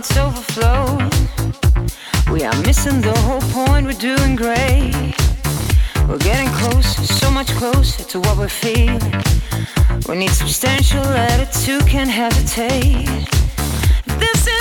it's overflowed. We are missing the whole point, we're doing great. We're getting close, so much closer to what we feel. We need substantial attitude, can't hesitate. This is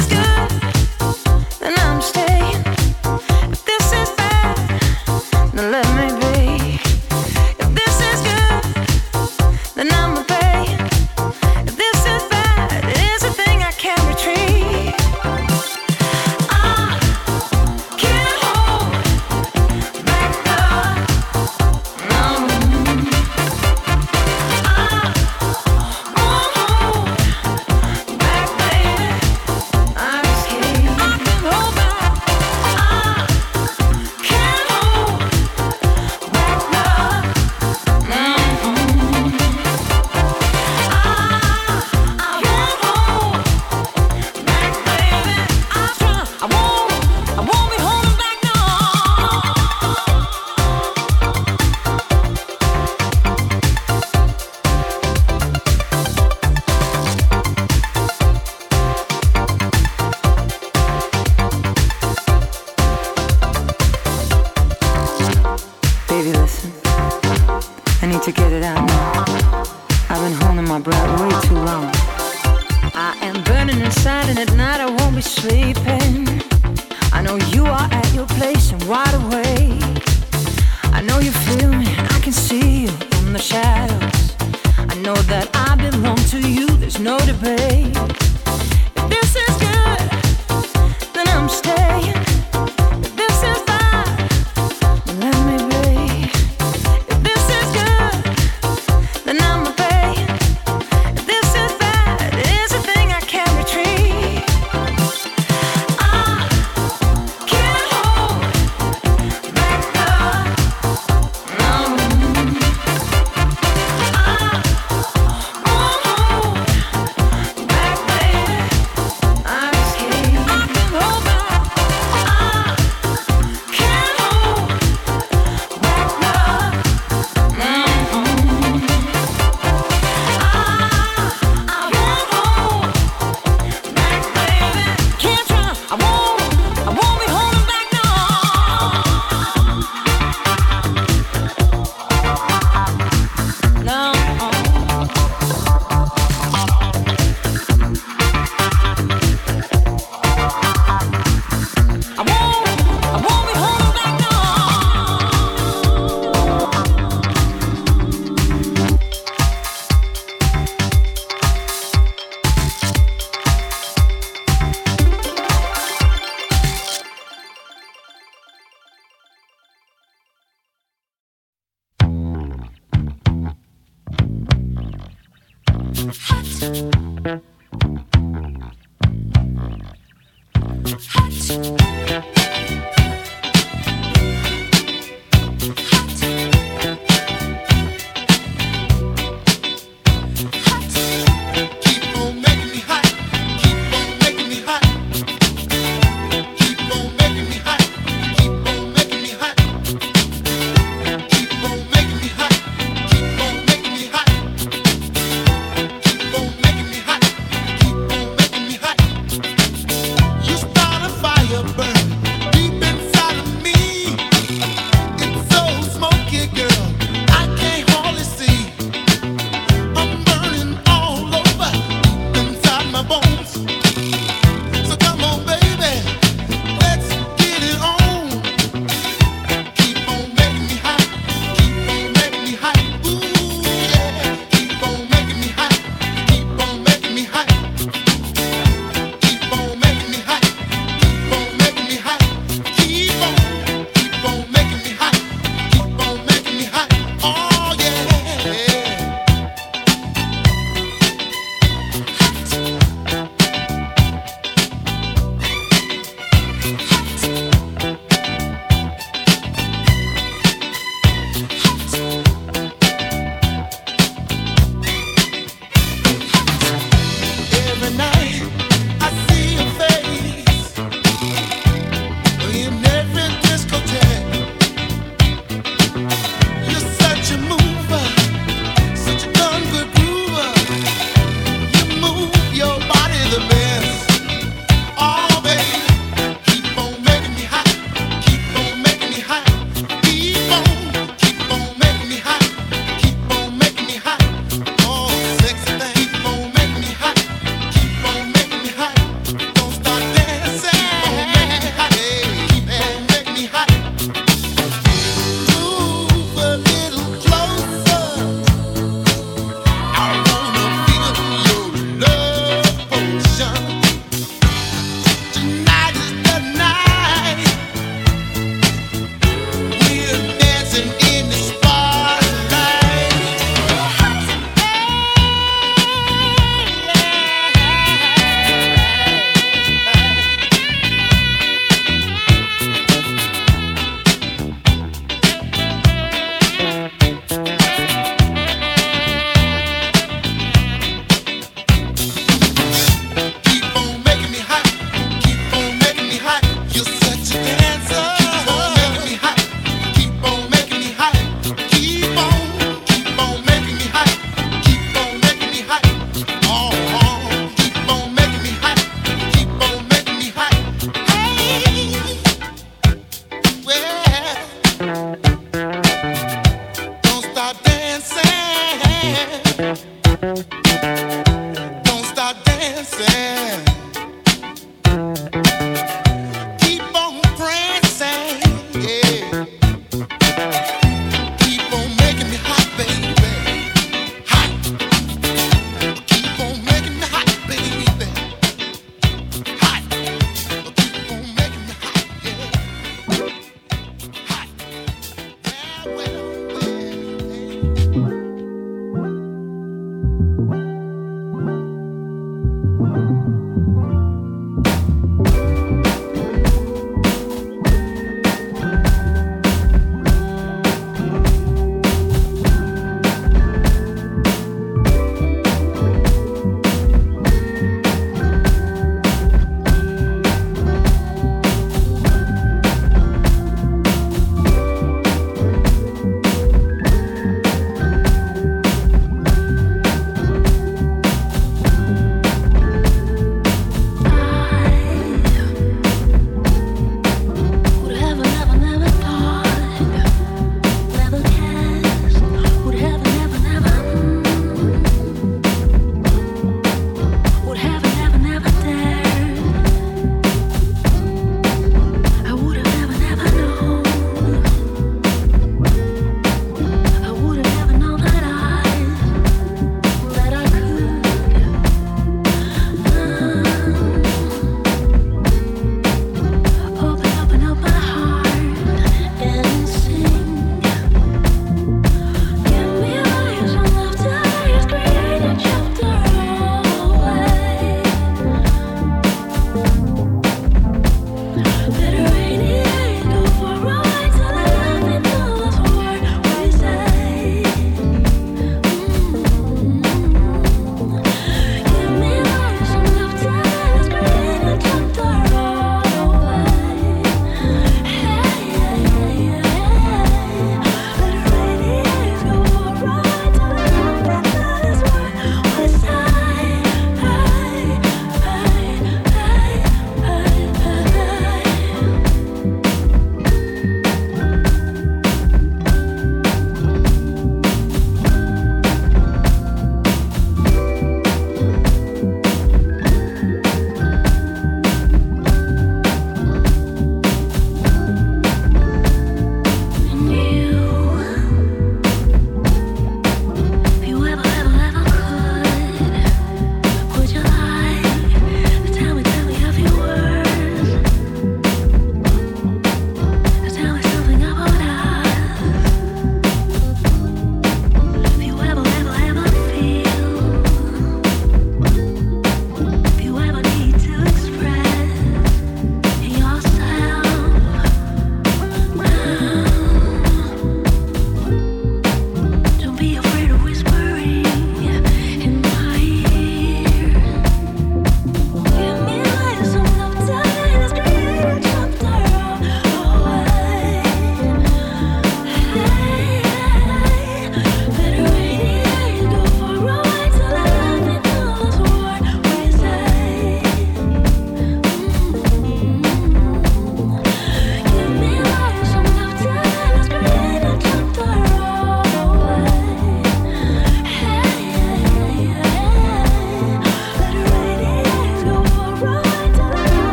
no debate.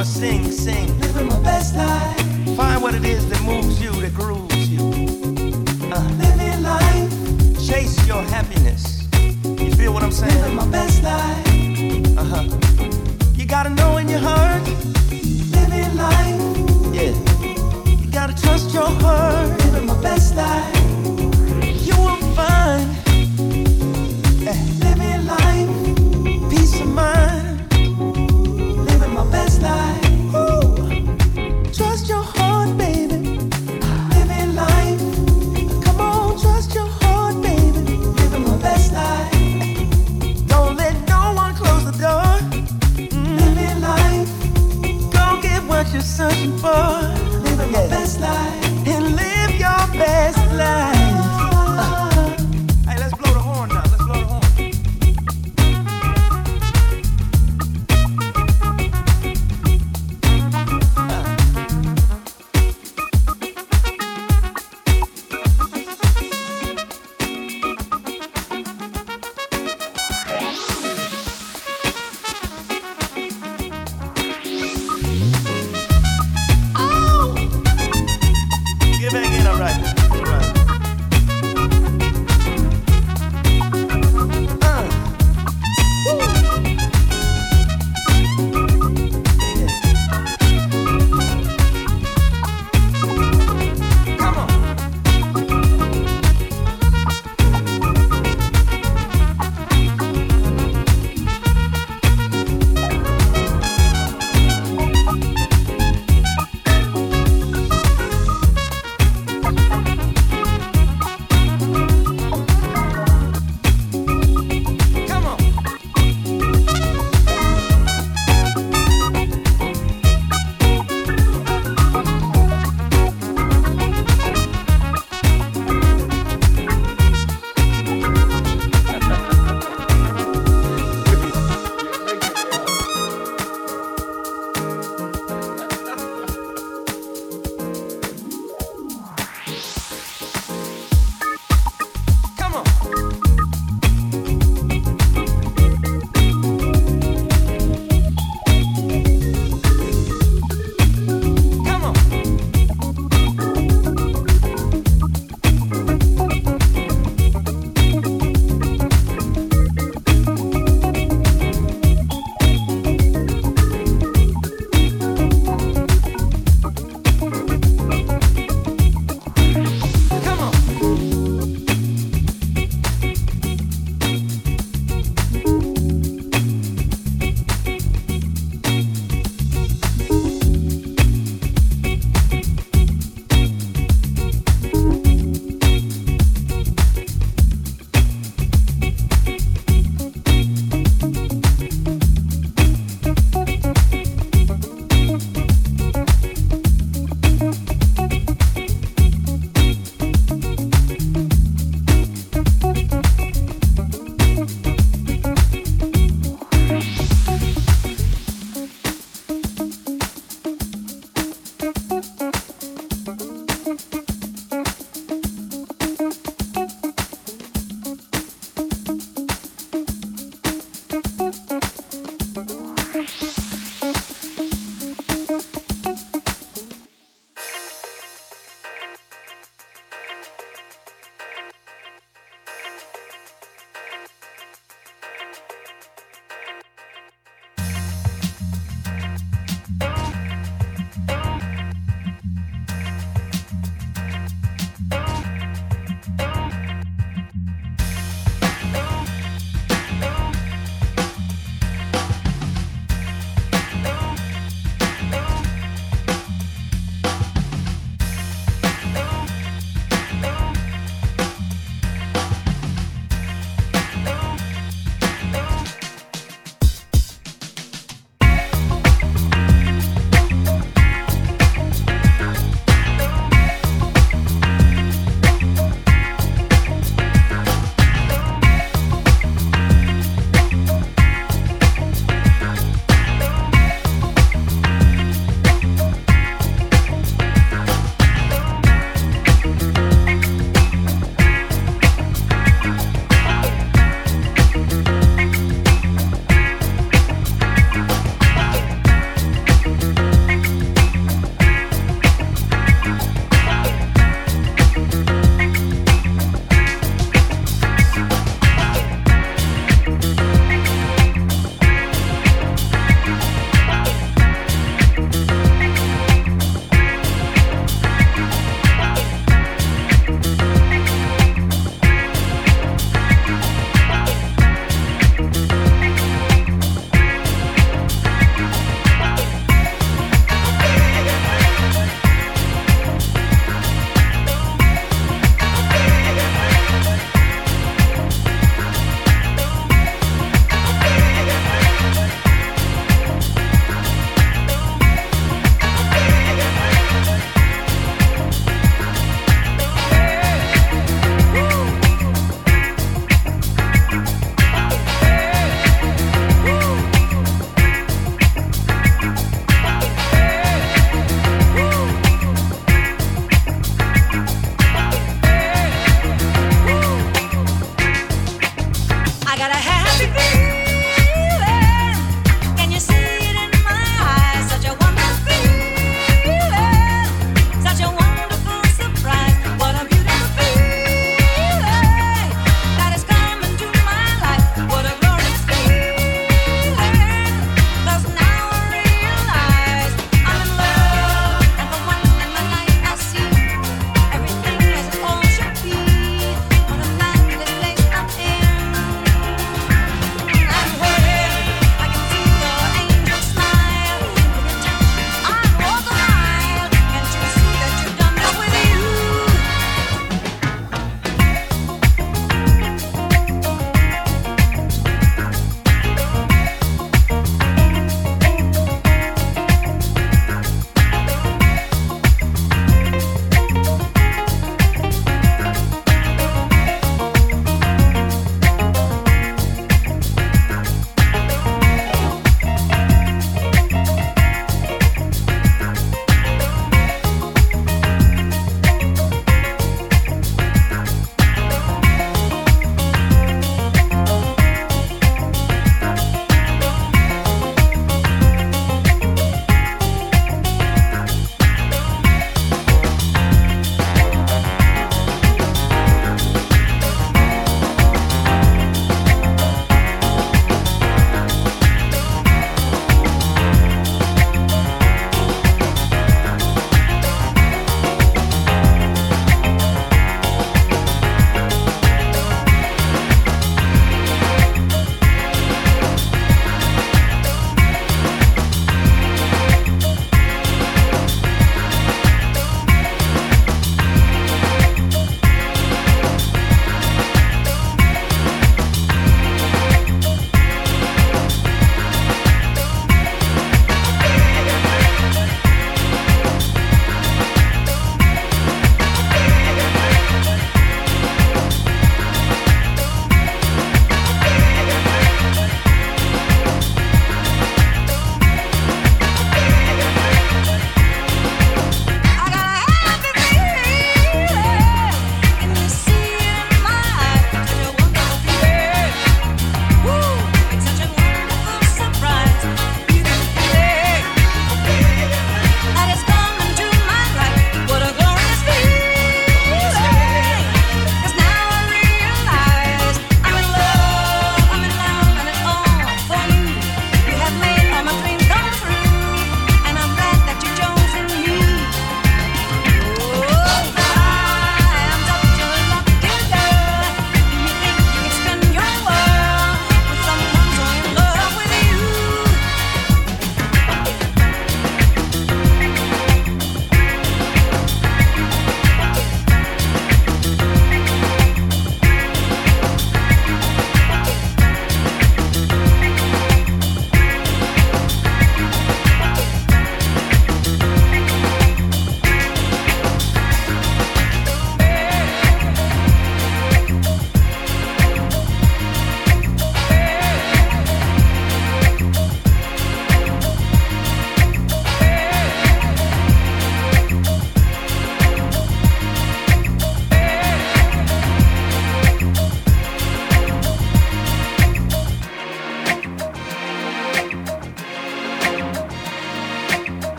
to sing, sing. Living my best life. Find what it is that moves you, that grooves you. Uh, living life. Chase your happiness. You feel what I'm saying? Living my best life. Uh huh. You gotta know in your heart. Living life. Yeah. You gotta trust your heart. Living my best life.